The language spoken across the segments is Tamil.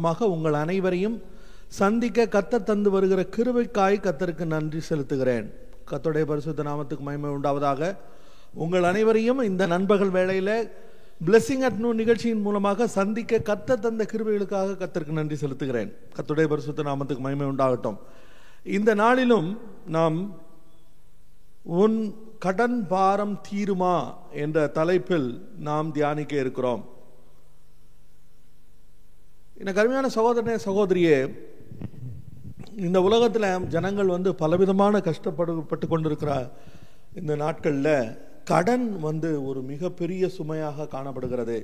மூலமாக உங்கள் அனைவரையும் சந்திக்க கத்த தந்து வருகிற கிருவைக்காய் கத்தருக்கு நன்றி செலுத்துகிறேன். கத்தோடைய பரிசுத்த நாமத்துக்கு மகிமை உண்டாவதாக. உங்கள் அனைவரையும் இந்த நண்பகல் வேளையில் பிளெஸிங் அட் நூ நிகழ்ச்சியின் மூலமாக சந்திக்க கத்த தந்த கிருவைகளுக்காக கத்தருக்கு நன்றி செலுத்துகிறேன். கத்துடைய பரிசுத்த நாமத்துக்கு மகிமை உண்டாகட்டும். இந்த நாளிலும் நாம் உன் கடன் பாரம் தீருமா என்ற தலைப்பில் நாம் தியானிக்க இருக்கிறோம். எனக்கு அருமையான சகோதரனே சகோதரியே இந்த உலகத்தில் ஜனங்கள் வந்து பலவிதமான கஷ்டப்பட்டு கொண்டிருக்கிற இந்த நாட்களில் கடன் வந்து ஒரு மிகப்பெரிய சுமையாக காணப்படுகிறது.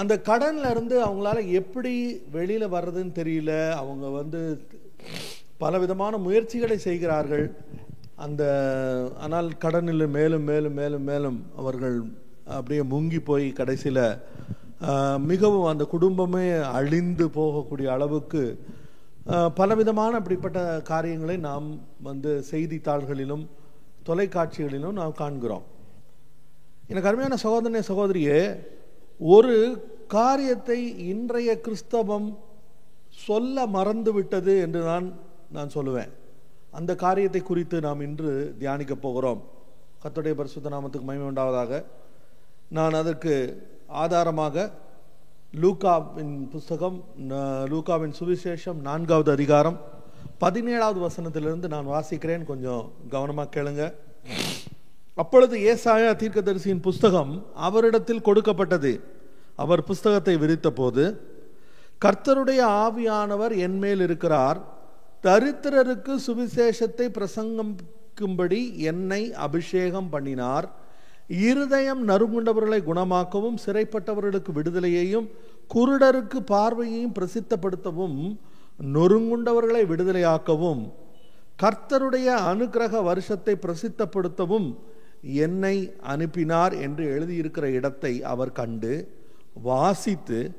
அந்த கடன்ல இருந்து அவங்களால எப்படி வெளியில் வர்றதுன்னு தெரியல. அவங்க வந்து பலவிதமான முயற்சிகளை செய்கிறார்கள். அந்த ஆனால் கடனில் மேலும் மேலும் மேலும் மேலும் அவர்கள் அப்படியே முங்கி போய் கடைசியில் மிகவும் அந்த குடும்பமே அழிந்து போகக்கூடிய அளவுக்கு பலவிதமான அப்படிப்பட்ட காரியங்களை நாம் வந்து செய்தித்தாள்களிலும் தொலைக்காட்சிகளிலும் நாம் காண்கிறோம். எனக்கு அருமையான சகோதரனே சகோதரியே ஒரு காரியத்தை இன்றைய கிறிஸ்தவம் சொல்ல மறந்து விட்டது என்று நான் நான் சொல்லுவேன். அந்த காரியத்தை குறித்து நாம் இன்று தியானிக்க போகிறோம். கத்துடைய பரிசுத்த நாமத்துக்கு மயமே உண்டாவதாக. நான் அதற்கு ஆதாரமாக லூகாவின் புஸ்தகம் லூகாவின் சுவிசேஷம் நான்காவது அதிகாரம் பதினேழாவது வசனத்திலிருந்து நான் வாசிக்கிறேன். கொஞ்சம் கவனமாக கேளுங்க. அப்பொழுது ஏசாயா தீர்க்கதரிசியின் புஸ்தகம் அவரிடத்தில் கொடுக்கப்பட்டது. அவர் புஸ்தகத்தை விரித்த போது கர்த்தருடைய ஆவியானவர் என்மேல் இருக்கிறார். தரித்திரருக்கு சுவிசேஷத்தை பிரசங்கிக்கும்படி என்னை அபிஷேகம் பண்ணினார். இருதயம் நறுங்குண்டவர்களை குணமாக்கவும் சிறைப்பட்டவர்களுக்கு விடுதலையையும் குருடருக்கு பார்வையையும் பிரசித்தப்படுத்தவும் நொறுங்குண்டவர்களை விடுதலையாக்கவும் கர்த்தருடைய அனுக்கிரக வருஷத்தை பிரசித்தப்படுத்தவும் என்னை அனுப்பினார் என்று எழுதியிருக்கிற இடத்தை அவர் கண்டு வாசித்து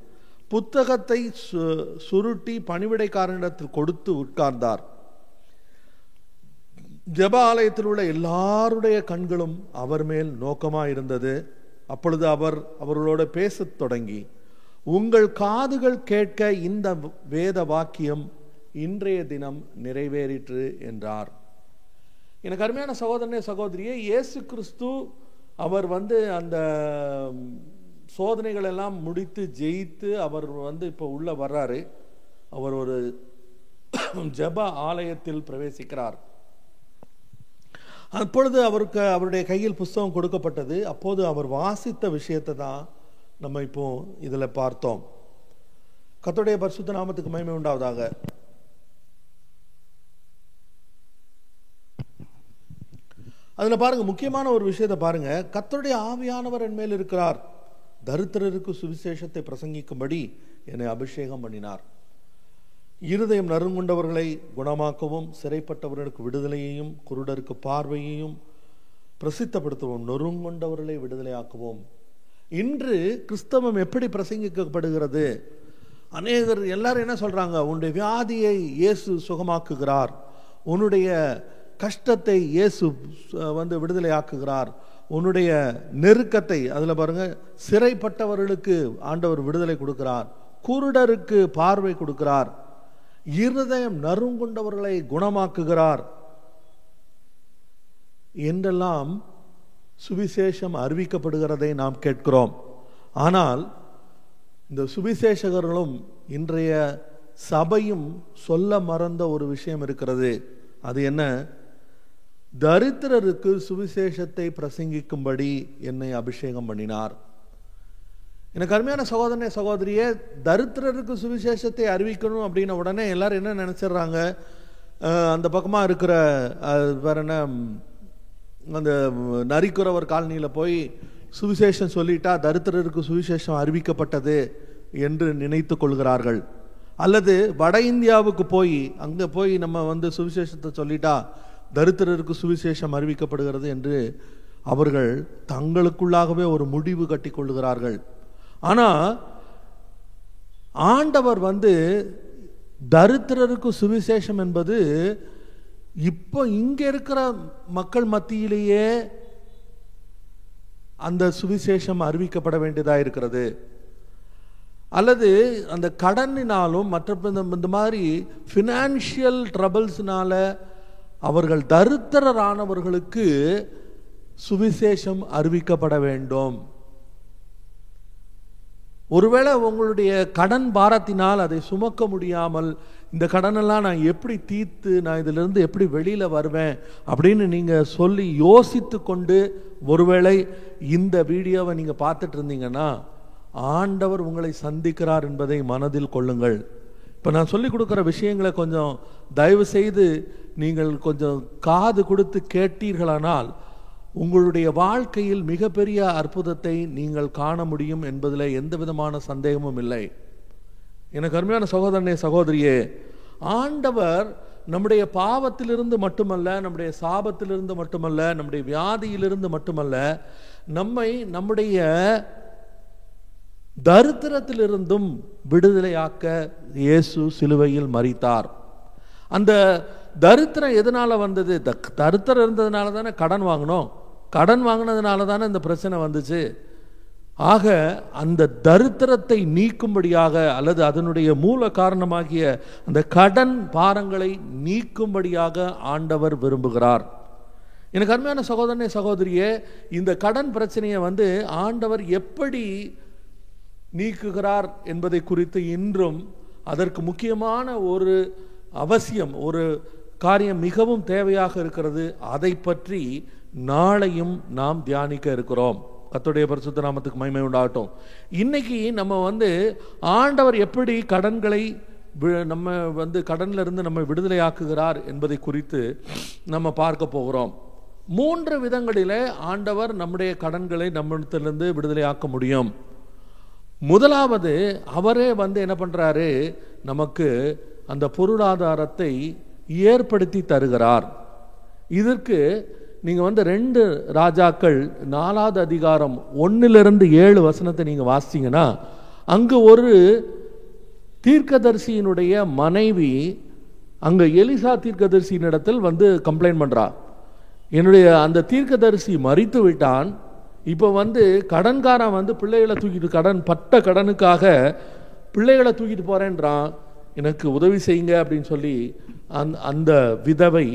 புத்தகத்தை சு சுருட்டி பணிவிடைக்காரனிடத்தில் கொடுத்து உட்கார்ந்தார். ஜப ஆலயத்தில் உள்ள எல்லாருடைய கண்களும் அவர் மேல் நோக்கமாக இருந்தது அப்பொழுது அவர் அவர்களோட பேசத் தொடங்கி உங்கள் காதுகள் கேட்க இந்த வேத வாக்கியம் இன்றைய தினம் நிறைவேறிற்று என்றார். எனக்கு அருமையான சகோதரனே சகோதரியே இயேசு கிறிஸ்து அவர் வந்து அந்த சோதனைகள் எல்லாம் முடித்து ஜெயித்து அவர் வந்து இப்போ உள்ளே வர்றாரு. அவர் ஒரு ஜப ஆலயத்தில் பிரவேசிக்கிறார். அப்பொழுது அவருக்கு அவருடைய கையில் புஸ்தகம் கொடுக்கப்பட்டது. அப்போது அவர் வாசித்த விஷயத்தை தான் நம்ம இப்போ இதில் பார்த்தோம். கத்துடைய பரிசுத்த நாமத்துக்கு மகிமை உண்டாவதாக. அதில் பாருங்க முக்கியமான ஒரு விஷயத்தை பாருங்க. கத்தருடைய ஆவியானவர் என் மேல் இருக்கிறார். தரித்திரருக்கு சுவிசேஷத்தை பிரசங்கிக்கும்படி என்னை அபிஷேகம் பண்ணினார். இருதயம் நறுங்குண்டவர்களை குணமாக்கவும் சிறைப்பட்டவர்களுக்கு விடுதலையையும் குருடருக்கு பார்வையையும் பிரசித்தப்படுத்தவும் நொறுங்குண்டவர்களை விடுதலையாக்குவோம். இன்று கிறிஸ்தவம் எப்படி பிரசங்கிக்கப்படுகிறது? அநேகர் எல்லாரும் என்ன சொல்றாங்க? உன்னுடைய வியாதியை இயேசு சுகமாக்குகிறார். உன்னுடைய கஷ்டத்தை இயேசு வந்து விடுதலையாக்குகிறார். உன்னுடைய நெருக்கத்தை அதில் பாருங்க சிறைப்பட்டவர்களுக்கு ஆண்டவர் விடுதலை கொடுக்கிறார். குருடருக்கு பார்வை கொடுக்கிறார். இருதயம் நறுங்குண்டவர்களை குணமாக்குகிறார் என்றெல்லாம் சுவிசேஷம் அறிவிக்கப்படுகிறதை நாம் கேட்கிறோம். ஆனால் இந்த சுவிசேஷகர்களும் இன்றைய சபையும் சொல்ல மறந்த ஒரு விஷயம் இருக்கிறது. அது என்ன? தரித்திரருக்கு சுவிசேஷத்தை பிரசங்கிக்கும்படி என்னை அபிஷேகம் பண்ணினார். எனக்கு அருமையான சகோதரனே சகோதரியே தரித்திரருக்கு சுவிசேஷத்தை அறிவிக்கணும் அப்படின்ன உடனே எல்லாரும் என்ன நினச்சிடுறாங்க? அந்த பக்கமாக இருக்கிற வேற என்ன அந்த நரிக்குறவர் காலனியில் போய் சுவிசேஷம் சொல்லிட்டா தரித்திரருக்கு சுவிசேஷம் அறிவிக்கப்பட்டது என்று நினைத்து கொள்கிறார்கள். அல்லது வட இந்தியாவுக்கு போய் அங்கே போய் நம்ம வந்து சுவிசேஷத்தை சொல்லிட்டா தரித்திரருக்கு சுவிசேஷம் அறிவிக்கப்படுகிறது என்று அவர்கள் தங்களுக்குள்ளாகவே ஒரு முடிவு கட்டி கொள்கிறார்கள். ஆனால் ஆண்டவர் வந்து தரித்திரருக்கு சுவிசேஷம் என்பது இப்போ இங்கே இருக்கிற மக்கள் மத்தியிலேயே அந்த சுவிசேஷம் அறிவிக்கப்பட வேண்டியதாக இருக்கிறது. அல்லது அந்த கடனினாலும் மற்ற இந்த- இந்த மாதிரி ஃபினான்ஷியல் ட்ரபிள்ஸ்னால அவர்கள் தரித்திரரானவர்களுக்கு சுவிசேஷம் அறிவிக்கப்பட வேண்டும். ஒருவேளை உங்களுடைய கடன் பாரத்தினால் அதை சுமக்க முடியாமல் இந்த கடனெல்லாம் நான் எப்படி தீர்த்து நான் இதிலிருந்து எப்படி வெளியில் வருவேன் அப்படின்னு நீங்கள் சொல்லி யோசித்து கொண்டு ஒருவேளை இந்த வீடியோவை நீங்கள் பார்த்துட்டு இருந்தீங்கன்னா ஆண்டவர் உங்களை சந்திக்கிறார் என்பதை மனதில் கொள்ளுங்கள். இப்போ நான் சொல்லி கொடுக்குற விஷயங்களை கொஞ்சம் தயவு செய்து நீங்கள் கொஞ்சம் காது கொடுத்து கேட்டீர்களானால் உங்களுடைய வாழ்க்கையில் மிகப்பெரிய அற்புதத்தை நீங்கள் காண முடியும் என்பதில் எந்த விதமான சந்தேகமும் இல்லை. எனக்கு அருமையான சகோதரனே சகோதரியே ஆண்டவர் நம்முடைய பாவத்திலிருந்து மட்டுமல்ல நம்முடைய சாபத்திலிருந்து மட்டுமல்ல நம்முடைய வியாதியிலிருந்து மட்டுமல்ல நம்மை நம்முடைய தரித்திரத்திலிருந்தும் விடுதலையாக்க இயேசு சிலுவையில் மறித்தார் அந்த தரித்திரம் எதனால் வந்தது? த- தரித்திரம் இருந்ததுனால தானே கடன் வாங்கினோம். கடன் வாங்கினதுனால தானே இந்த பிரச்சனை வந்துச்சு. ஆக அந்த தரித்திரத்தை நீக்கும்படியாக அல்லது அதனுடைய மூல காரணமாகிய அந்த கடன் பாரங்களை நீக்கும்படியாக ஆண்டவர் விரும்புகிறார். எனக்கு அருமையான சகோதரனே சகோதரியே இந்த கடன் பிரச்சனையை வந்து ஆண்டவர் எப்படி நீக்குகிறார் என்பதை குறித்து இன்றும் அதற்கு முக்கியமான ஒரு அவசியம் ஒரு காரியம் மிகவும் தேவையாக இருக்கிறது. அதை பற்றி நாளையும் நாம் தியானிக்க இருக்கிறோம். கத்துடைய பரிசுத்த நாமத்துக்கு மகிமை உண்டாகட்டும். இன்னைக்கு நம்ம வந்து ஆண்டவர் எப்படி கடன்களை வி- நம்ம வந்து கடன்ல இருந்து நம்ம விடுதலையாக்குகிறார் என்பதை குறித்து நம்ம பார்க்க போகிறோம். மூன்று விதங்களில் ஆண்டவர் நம்முடைய கடன்களை நம்மிடத்திலிருந்து விடுதலையாக்க முடியும். முதலாவது அவரே வந்து என்ன பண்ணுறாரு நமக்கு அந்த பொருளாதாரத்தை ஏற்படுத்தி தருகிறார். இதற்கு நீங்கள் வந்து ரெண்டு ராஜாக்கள் நாலாவது அதிகாரம் ஒன்றிலிருந்து ஏழு வசனத்தை நீங்கள் வாசிச்சீங்கன்னா அங்கு ஒரு தீர்க்கதரிசியினுடைய மனைவி அங்கே எலிசா தீர்க்கதரிசியினிடத்தில் வந்து கம்ப்ளைண்ட் பண்ணுறா என்னுடைய அந்த தீர்க்கதரிசி மறித்து விட்டான். இப்போ வந்து கடன்காரன் வந்து பிள்ளைகளை தூக்கிட்டு கடன் பட்ட கடனுக்காக பிள்ளைகளை தூக்கிட்டு போகிறேன்றான் எனக்கு உதவி செய்யுங்க அப்படின்னு சொல்லி அந் அந்த விதவை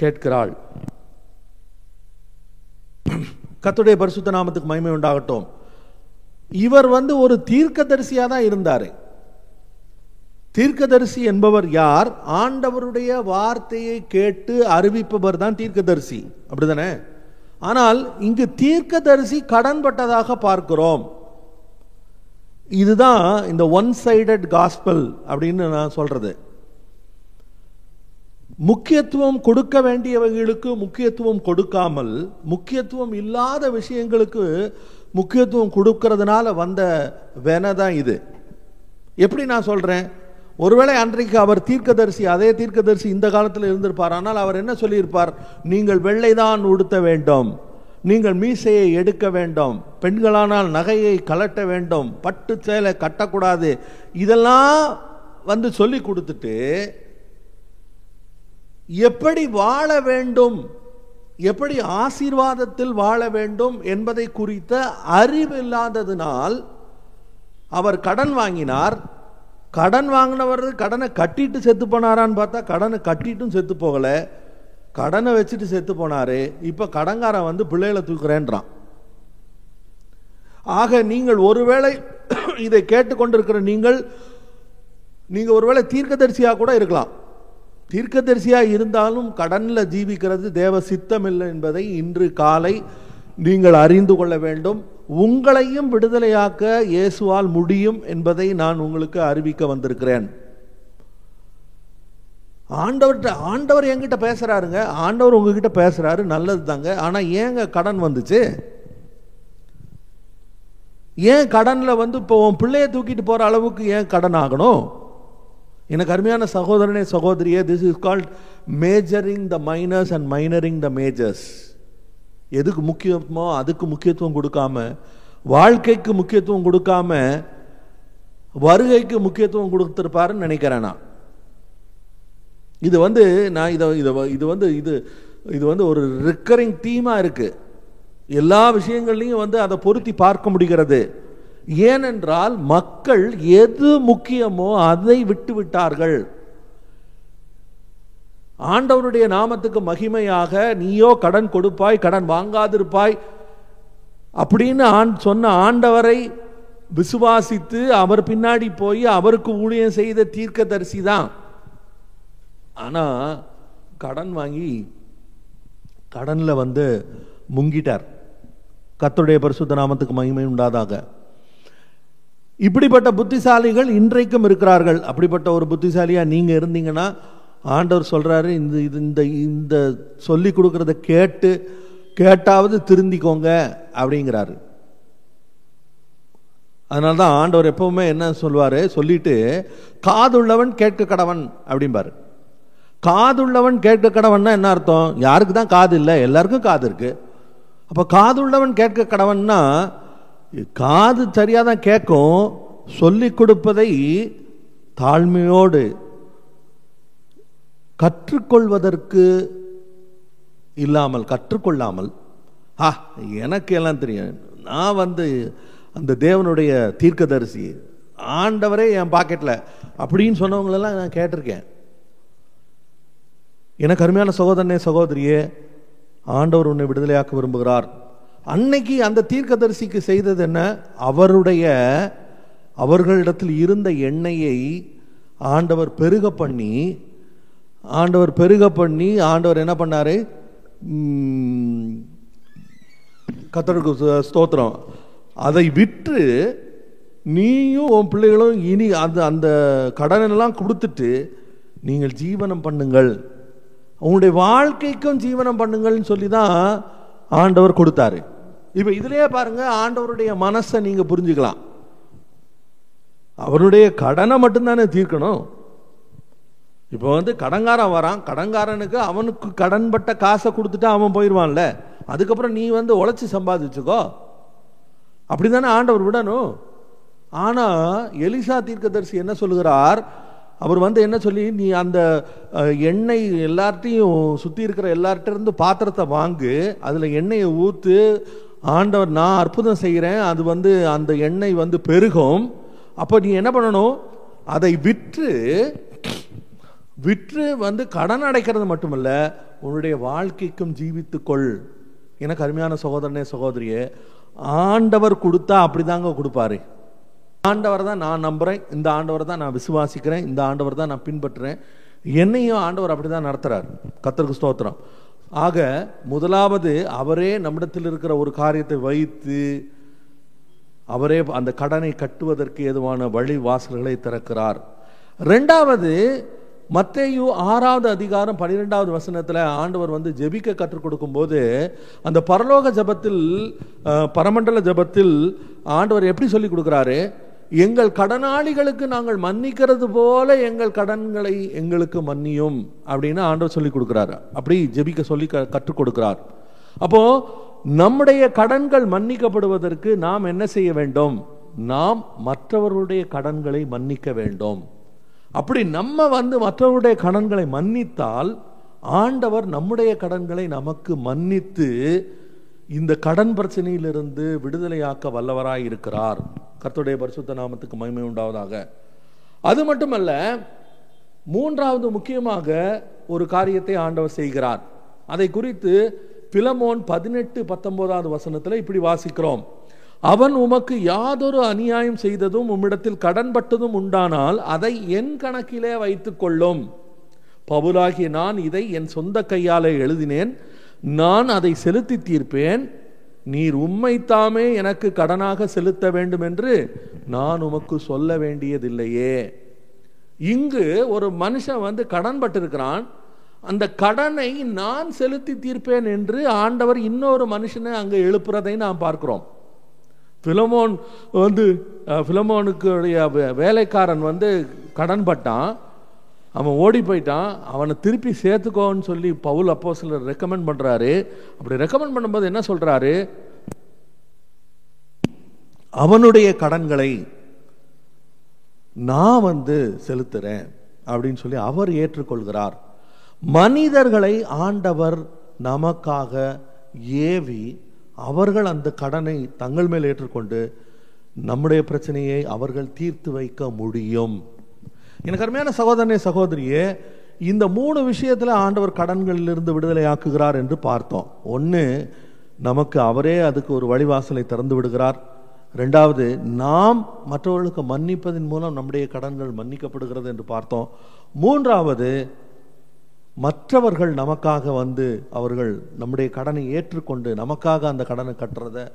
கேட்கிறாள். கத்துடைய பரிசுத்த நாமத்துக்கு மகிமை உண்டாகட்டும். இவர் வந்து ஒரு தீர்க்கதரிசியாக தான் இருந்தார். தீர்க்கதரிசி என்பவர் யார்? ஆண்டவருடைய வார்த்தையை கேட்டு அறிவிப்பவர் தான் தீர்க்கதரிசி. அப்படிதானே? ஆனால் இங்கு தீர்க்கதரிசி கடன்பட்டதாக பார்க்கிறோம். இதுதான் இந்த ஒன் சைடட் காஸ்பல் அப்படின்னு நான் சொல்றது. முக்கியத்துவம் கொடுக்க வேண்டியவைகளுக்கு முக்கியத்துவம் கொடுக்காமல் முக்கியத்துவம் இல்லாத விஷயங்களுக்கு முக்கியத்துவம் கொடுக்கறதுனால வந்த வென தான் இது. எப்படி நான் சொல்கிறேன் ஒருவேளை அன்றைக்கு அவர் தீர்க்கதரிசி அதே தீர்க்கதரிசி இந்த காலத்தில் இருந்திருப்பார். ஆனால் அவர் என்ன சொல்லியிருப்பார்? நீங்கள் வெள்ளை தான் உடுத்த வேண்டும். நீங்கள் மீசையை எடுக்க வேண்டும். பெண்களானால் நகையை கலட்ட வேண்டும். பட்டு சேலை கட்டக்கூடாது. இதெல்லாம் வந்து சொல்லி கொடுத்துட்டு எப்படி வாழ வேண்டும்? எப்படி ஆசீர்வாதத்தில் வாழ வேண்டும் என்பதை குறித்த அறிவில்லாததினால் அவர் கடன் வாங்கினார். கடன் வாங்கினவர் கடனை கட்டிட்டு செத்து போனாரான்னு பார்த்தா கடனை கட்டிட்டும் செத்து போகல. கடனை வச்சுட்டு செத்து போனாரு. இப்போ கடன்காரன் வந்து பிள்ளைகளை தூக்குறேன்றான். ஆக நீங்கள் ஒருவேளை இதை கேட்டுக்கொண்டிருக்கிற நீங்கள் நீங்கள் ஒருவேளை தீர்க்கதரிசியாக கூட இருக்கலாம். தீர்க்கதரிசியாக இருந்தாலும் கடனில் ஜீவிக்கிறது தேவ சித்தம் இல்லை என்பதை இன்று காலை நீங்கள் அறிந்து கொள்ள வேண்டும். உங்களையும் விடுதலையாக்க இயேசுவால் முடியும் என்பதை நான் உங்களுக்கு அறிவிக்க வந்திருக்கிறேன். ஆண்டவர்கிட்ட ஆண்டவர் என்கிட்ட பேசுறாருங்க. ஆண்டவர் உங்ககிட்ட பேசுறாரு நல்லது தாங்க. ஆனா ஏங்க கடன் வந்துச்சு? ஏன் கடனில் வந்து இப்போ உன் பிள்ளைய தூக்கிட்டு போற அளவுக்கு ஏன் கடன் ஆகணும்? எனக்கு அருமையான சகோதரனே சகோதரியே this is called majoring the minors and minoring the majors எதுக்கு முக்கியமோ அதுக்கு முக்கியத்துவம் கொடுக்காம வாழ்க்கைக்கு முக்கியத்துவம் கொடுக்காம வருகைக்கு முக்கியத்துவம் கொடுத்துருப்பாருன்னு நினைக்கிறேன் நான். இது வந்து நான் இதை இதை இது வந்து இது இது வந்து ஒரு ரிக்கரிங் தீமாக இருக்குது எல்லா விஷயங்கள்லையும் வந்து அதை பொருத்தி பார்க்க முடிகிறது. ஏனென்றால் மக்கள் எது முக்கியமோ அதை விட்டுவிட்டார்கள். ஆண்டவனுடைய ஆண்டவருடைய நாமத்துக்கு மகிமையாக நீயோ கடன் கொடுப்பாய் கடன் வாங்காதிருப்பாய் அப்படின்னு ஆண் சொன்ன ஆண்டவரை விசுவாசித்து அவர் பின்னாடி போய் அவருக்கு ஊழியம் செய்த தீர்க்கதரிசி தான். ஆனால் கடன் வாங்கி கடனில் வந்து முங்கிட்டார். கத்தருடைய பரிசுத்த நாமத்துக்கு மகிமை உண்டாதாக. இப்படிப்பட்ட புத்திசாலிகள் இன்றைக்கும் இருக்கிறார்கள். அப்படிப்பட்ட ஒரு புத்திசாலியாக நீங்கள் இருந்தீங்கன்னா ஆண்டவர் சொல்கிறாரு இந்த இது இந்த இந்த சொல்லி கொடுக்குறத கேட்டு கேட்டாவது திருந்திக்கோங்க அப்படிங்கிறாரு. அதனால தான் ஆண்டவர் எப்பவுமே என்ன சொல்வார்? சொல்லிட்டு காதுள்ளவன் கேட்க கடவன் அப்படிம்பார். காதுள்ளவன் கேட்க கடவன்னா என்ன அர்த்தம்? யாருக்கு தான் காது இல்லை? எல்லாருக்கும் காது இருக்குது அப்போ காதுள்ளவன் கேட்க கடவன்னா காது சரியாக தான் கேட்கும். சொல்லிக் கொடுப்பதை தாழ்மையோடு கற்றுக்கொள்வதற்கு இல்லாமல் கற்றுக்கொள்ளாமல். ஆ எனக்கு எல்லாம் தெரியும். நான் வந்து அந்த தேவனுடைய தீர்க்கதரிசி. ஆண்டவரே என் பாக்கெட்டில் அப்படின்னு சொன்னவங்களெல்லாம் நான் கேட்டிருக்கேன். எனக்கு அருமையான சகோதரனே சகோதரியே ஆண்டவர் உன்னை விடுதலையாக்க விரும்புகிறார். அன்னைக்கு அந்த தீர்க்கதரிசிக்கு செய்தது என்ன? அவருடைய அவர்களிடத்தில் இருந்த எண்ணெயை ஆண்டவர் பெருக பண்ணி ஆண்டவர் பெருக பண்ணி ஆண்டவர் என்ன பண்ணார்? கத்தருக்கு ஸ்தோத்திரம். அதை விற்று நீயும் உன் பிள்ளைகளும் இனி அந்த அந்த கடனெல்லாம் கொடுத்துட்டு நீங்கள் ஜீவனம் பண்ணுங்கள். உங்களுடைய வாழ்க்கைக்கும் ஜீவனம் பண்ணுங்கள்னு சொல்லி தான் ஆண்டவர் கொடுத்தாரு. இப்போ இதுலேயே பாருங்க ஆண்டவருடைய மனசை நீங்க புரிஞ்சுக்கலாம். அவருடைய கடனை மட்டும்தானே தீர்க்கணும். இப்போ வந்து கடன்காரன் வரான் கடன்காரனுக்கு அவனுக்கு கடன்பட்ட காசை கொடுத்துட்டு அவன் போயிடுவான்ல. அதுக்கப்புறம் நீ வந்து உழைச்சி சம்பாதிச்சுக்கோ. அப்படிதானே ஆண்டவர் விடணும். ஆனால் எலிசா தீர்க்கதரிசி என்ன சொல்லுகிறார்? அவர் வந்து என்ன சொல்லி நீ அந்த எண்ணெய் எல்லார்ட்டையும் சுற்றி இருக்கிற எல்லார்ட்ட இருந்து பாத்திரத்தை வாங்கு. அதில் எண்ணெயை ஊற்று ஆண்டவர் நான் அற்புதம் செய்கிறேன். அது வந்து அந்த எண்ணெய் வந்து பெருகும். அப்போ நீ என்ன பண்ணணும்? அதை விற்று விற்று வந்து கடன் அடைக்கிறது மட்டுமல்ல உன்னுடைய வாழ்க்கைக்கும் ஜீவித்துக்கொள் எனக்கு அருமையான சகோதரனே சகோதரியே. ஆண்டவர் கொடுத்தா அப்படிதாங்க கொடுப்பாரு. ஆண்டவர் தான் நான் நம்புறேன். இந்த ஆண்டவர் தான் நான் விசுவாசிக்கிறேன். இந்த ஆண்டவர் தான் நான் பின்பற்றுறேன். என்னையும் ஆண்டவர் அப்படிதான் நடத்துகிறார் கத்தருக்கு ஸ்தோத்திரம். ஆக முதலாவது அவரே நம்மிடத்தில் இருக்கிற ஒரு காரியத்தை வைத்து அவரே அந்த கடனை கட்டுவதற்கு ஏதுவான வழி வாசல்களை திறக்கிறார். ரெண்டாவது மத்தேயு ஆறாவது அதிகாரம் பன்னிரெண்டாவது வசனத்தில் ஆண்டவர் வந்து ஜெபிக்க கற்றுக் கொடுக்கும்போது அந்த பரலோக ஜெபத்தில் பரமண்டல ஜெபத்தில் ஆண்டவர் எப்படி சொல்லி கொடுக்குறாரு? எங்கள் கடனாளிகளுக்கு நாங்கள் மன்னிக்கிறது போல எங்கள் கடன்களை எங்களுக்கு மன்னியும் அப்படின்னு ஆண்டவர் சொல்லி கொடுக்குறாரு. அப்படி ஜெபிக்க சொல்லி க- கற்றுக் கொடுக்கிறார். அப்போ நம்முடைய கடன்கள் மன்னிக்கப்படுவதற்கு நாம் என்ன செய்ய வேண்டும்? நாம் மற்றவர்களுடைய கடன்களை மன்னிக்க வேண்டும். அப்படி நம்ம வந்து மற்றவருடைய கடன்களை மன்னித்தால் ஆண்டவர் நம்முடைய கடன்களை நமக்கு மன்னித்து இந்த கடன் பிரச்சனையிலிருந்து விடுதலையாக்க வல்லவராய் இருக்கிறார் கர்த்தருடைய பரிசுத்த நாமத்துக்கு மகிமை உண்டாவதாக. அது மட்டுமல்ல மூன்றாவது முக்கியமாக ஒரு காரியத்தை ஆண்டவர் செய்கிறார். அதை குறித்து பிலமோன் பதினெட்டு பத்தொன்பதாவது வசனத்தில் இப்படி வாசிக்கிறோம். அவன் உமக்கு யாதொரு அநியாயம் செய்ததும் உம்மிடத்தில் கடன்பட்டதும் உண்டானால் அதை என் கணக்கிலே வைத்துக் கொள்ளும் பவுலாகிய நான் இதை என் சொந்த கையாலே எழுதினேன். நான் அதை செலுத்தி தீர்ப்பேன். நீர் உம்மைத்தாமே எனக்கு கடனாக செலுத்த வேண்டும் என்று நான் உமக்கு சொல்ல வேண்டியதில்லையே. இங்கு ஒரு மனுஷன் வந்து கடன் பட்டிருக்கிறான் அந்த கடனை நான் செலுத்தி தீர்ப்பேன் என்று ஆண்டவர் இன்னொரு மனுஷனை அங்கே எழுப்புறதை நாம் பார்க்கிறோம். பிலமோன் வந்து அஹ், பிலமோனுக்குடைய வே- வேலைக்காரன் வந்து கடன் பட்டான் அவன் ஓடி போயிட்டான். அவனை திருப்பி சேர்த்துக்கோன்னு சொல்லி பவுல் அப்போ சிலர் ரெக்கமெண்ட் பண்ணுறாரு அப்படி ரெக்கமெண்ட் பண்ணும்போது என்ன சொல்கிறாரு அவனுடைய கடன்களை நான் வந்து செலுத்துறேன் அப்படின்னு சொல்லி அவர் ஏற்றுக்கொள்கிறார். மனிதர்களை ஆண்டவர் நமக்காக ஏவி அவர்கள் அந்த கடனை தங்கள் மேல் ஏற்றுக்கொண்டு நம்முடைய பிரச்சனையை அவர்கள் தீர்த்து வைக்க முடியும். எனக்கு அருமையான சகோதரனே சகோதரியே இந்த மூணு விஷயத்தில் ஆண்டவர் கடன்களிலிருந்து விடுதலை ஆக்குகிறார் என்று பார்த்தோம். ஒன்று நமக்கு அவரே அதுக்கு ஒரு வழிவாசலை திறந்து விடுகிறார். ரெண்டாவது நாம் மற்றவர்களுக்கு மன்னிப்பதன் மூலம் நம்முடைய கடன்கள் மன்னிக்கப்படுகிறது என்று பார்த்தோம். மூன்றாவது மற்றவர்கள் நமக்காக வந்து அவர்கள் நம்முடைய கடனை ஏற்றுக்கொண்டு நமக்காக அந்த கடனை கட்டுறத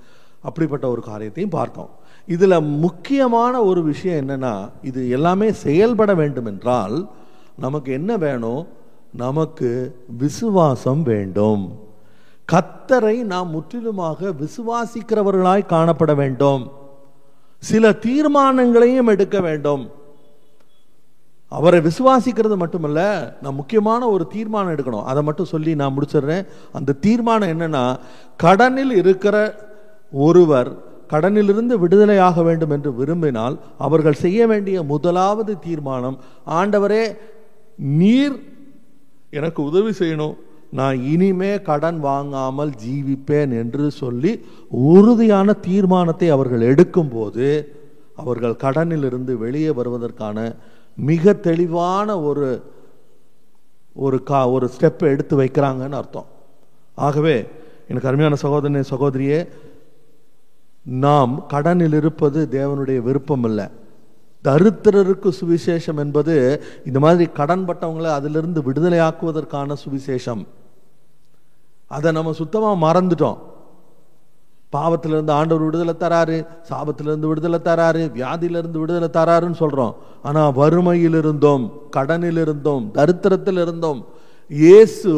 அப்படிப்பட்ட ஒரு காரியத்தையும் பார்த்தோம். இதில் முக்கியமான ஒரு விஷயம் என்னென்னா இது எல்லாமே செயல்பட வேண்டும் என்றால் நமக்கு என்ன வேணும்? நமக்கு விசுவாசம் வேண்டும். கத்தரை நாம் முற்றிலுமாக விசுவாசிக்கிறவர்களாய் காணப்பட வேண்டும். சில தீர்மானங்களையும் எடுக்க வேண்டும். அவரை விசுவாசிக்கிறது மட்டுமல்ல நான் முக்கியமான ஒரு தீர்மானம் எடுக்கணும். அதை மட்டும் சொல்லி நான் முடிச்சிடுறேன். அந்த தீர்மானம் என்னன்னா கடனில் இருக்கிற ஒருவர் கடனிலிருந்து விடுதலையாக வேண்டும் என்று விரும்பினால் அவர்கள் செய்ய வேண்டிய முதலாவது தீர்மானம் ஆண்டவரே நீர் எனக்கு உதவி செய்யணும். நான் இனிமே கடன் வாங்காமல் ஜீவிப்பேன் என்று சொல்லி உறுதியான தீர்மானத்தை அவர்கள் எடுக்கும்போது அவர்கள் கடனிலிருந்து வெளியே வருவதற்கான மிக தெளிவான ஒரு ஒரு கா ஒரு ஸ்டெப்பை எடுத்து வைக்கிறாங்கன்னு அர்த்தம். ஆகவே எனக்கு அருமையான சகோதரனே சகோதரியே நாம் கடனில் இருப்பது தேவனுடைய விருப்பம் இல்லை தரித்திரருக்கு சுவிசேஷம் என்பது இந்த மாதிரி கடன் பட்டவங்களை அதிலிருந்து விடுதலையாக்குவதற்கான சுவிசேஷம். அதை நம்ம சுத்தமாக மறந்துட்டோம். பாவத்திலிருந்து ஆண்டவர் விடுதலை தராரு சாபத்திலிருந்து விடுதலை தராரு வியாதியிலிருந்து விடுதலை தராருன்னு சொல்கிறோம் ஆனால் வறுமையில் இருந்தோம் கடனில் இருந்தோம் தரித்திரத்தில் இருந்தோம் இயேசு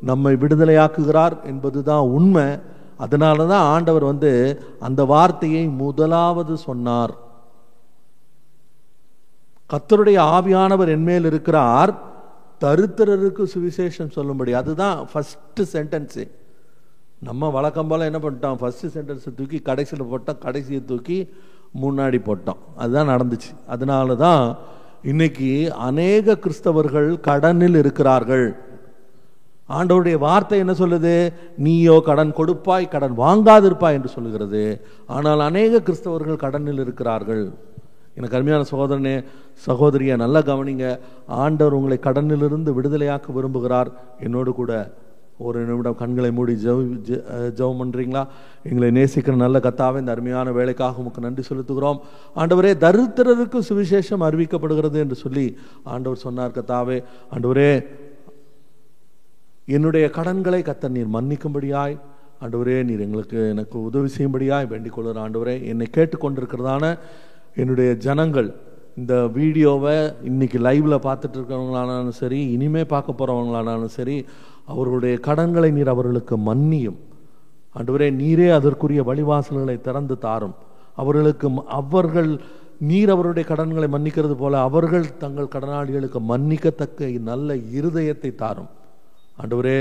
நம்மை விடுதலையாக்குகிறார் என்பதுதான் உண்மை. அதனால தான் ஆண்டவர் வந்து அந்த வார்த்தையை முதலாவது சொன்னார். கத்தருடைய ஆவியானவர் என்மேல் இருக்கிறார். தருத்திரருக்கு சுவிசேஷம் சொல்லும்படி. அதுதான் ஃபஸ்ட்டு சென்டென்ஸு நம்ம வழக்கம் போல் என்ன பண்ணிட்டோம்? ஃபஸ்ட்டு சென்டென்ஸை தூக்கி கடைசியில் போட்டோம். கடைசியை தூக்கி முன்னாடி போட்டோம். அதுதான் நடந்துச்சு. அதனால தான் இன்னைக்கு அநேக கிறிஸ்தவர்கள் கடனில் இருக்கிறார்கள். ஆண்டவருடைய வார்த்தை என்ன சொல்லுது? நீயோ கடன் கொடுப்பாய் கடன் வாங்காதிருப்பாய் என்று சொல்லுகிறது. ஆனால் அநேக கிறிஸ்தவர்கள் கடனில் இருக்கிறார்கள். எனக்கு அருமையான சகோதரனே சகோதரியை நல்லா கவனிங்க. ஆண்டவர் உங்களை கடனிலிருந்து விடுதலையாக்க விரும்புகிறார். என்னோடு கூட ஒரு நிமிடம் கண்களை மூடி ஜவ் ஜெ- பண்ணுறீங்களா ஜெபம் எங்களை நேசிக்கிற நல்ல கத்தாவே இந்த அருமையான வேலைக்காக உமக்கு நன்றி செலுத்துகிறோம். ஆண்டவரே தரித்திரருக்கு சுவிசேஷம் அறிவிக்கப்படுகிறது என்று சொல்லி ஆண்டவர் சொன்னார் கத்தாவே. ஆண்டவரே என்னுடைய கடன்களை கத்தன் நீர் மன்னிக்கும்படியாய். ஆண்டவரே நீர் எங்களுக்கு எனக்கு உதவி செய்யும்படியாய் வேண்டிக் கொள்கிற ஆண்டவரே என்னை கேட்டுக்கொண்டிருக்கிறதான என்னுடைய ஜனங்கள் இந்த வீடியோவை இன்னைக்கு லைவில் பார்த்துட்டு இருக்கிறவங்களானாலும் சரி இனிமே பார்க்க போகிறவங்களானாலும் சரி அவர்களுடைய கடன்களை நீர் அவர்களுக்கு மன்னியும். ஆண்டவரே நீரே அதற்குரிய வழிவாசல்களை திறந்து தாரும். அவர்களுக்கு அவர்கள் நீர் அவருடைய கடன்களை மன்னிக்கிறது போல அவர்கள் தங்கள் கடனாளிகளுக்கு மன்னிக்கத்தக்க நல்ல இருதயத்தை தாரும். ஆண்டவரே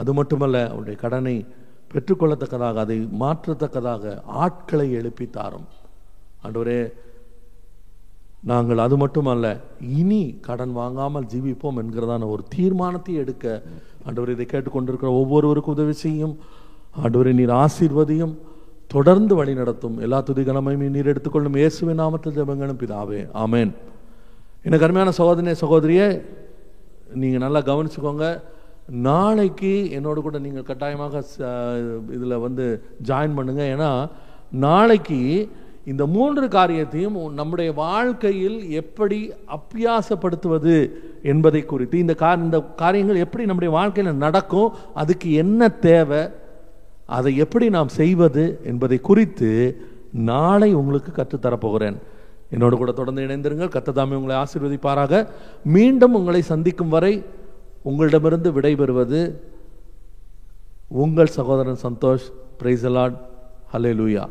அது மட்டுமல்ல அவருடைய கடனை பெற்றுக்கொள்ளத்தக்கதாக அதை மாற்றத்தக்கதாக ஆட்களை எழுப்பி தாரும் ஆண்டவரே நாங்கள் அது மட்டுமல்ல இனி கடன் வாங்காமல் ஜீவிப்போம் என்கிறதான ஒரு தீர்மானத்தை எடுக்க ஆண்டவர் இதை கேட்டுக்கொண்டிருக்கிற ஒவ்வொருவருக்கும் உதவி செய்யும். ஆண்டவரை நீர் ஆசீர்வதியும் தொடர்ந்து வழி நடத்தும். எல்லா துதி கனமையும் நீர் எடுத்துக்கொள்ளும். இயேசுவின் நாமத்தில் ஜபங்களும் பிதாவே ஆமேன். எனக்கு அருமையான சகோதரனே சகோதரியே நீங்க நல்லா கவனிச்சுக்கோங்க. நாளைக்கு என்னோட கூட நீங்கள் கட்டாயமாக இதில் வந்து ஜாயின் பண்ணுங்கள் ஏன்னா நாளைக்கு இந்த மூன்று காரியத்தையும் நம்முடைய வாழ்க்கையில் எப்படி அப்பியாசப்படுத்துவது என்பதை குறித்து இந்த கா இந்த காரியங்கள் எப்படி நம்முடைய வாழ்க்கையில் நடக்கும் அதுக்கு என்ன தேவை அதை எப்படி நாம் செய்வது என்பதை குறித்து நாளை உங்களுக்கு கற்றுத்தரப்போகிறேன். என்னோடு கூட தொடர்ந்து இணைந்திருங்கள். கத்ததாமே உங்களை ஆசீர்வதிப்பாராக. மீண்டும் உங்களை சந்திக்கும் வரை உங்களிடமிருந்து விடைபெறுவது உங்கள் சகோதரன் சந்தோஷ். பிரைசலாட் ஹலே லூயா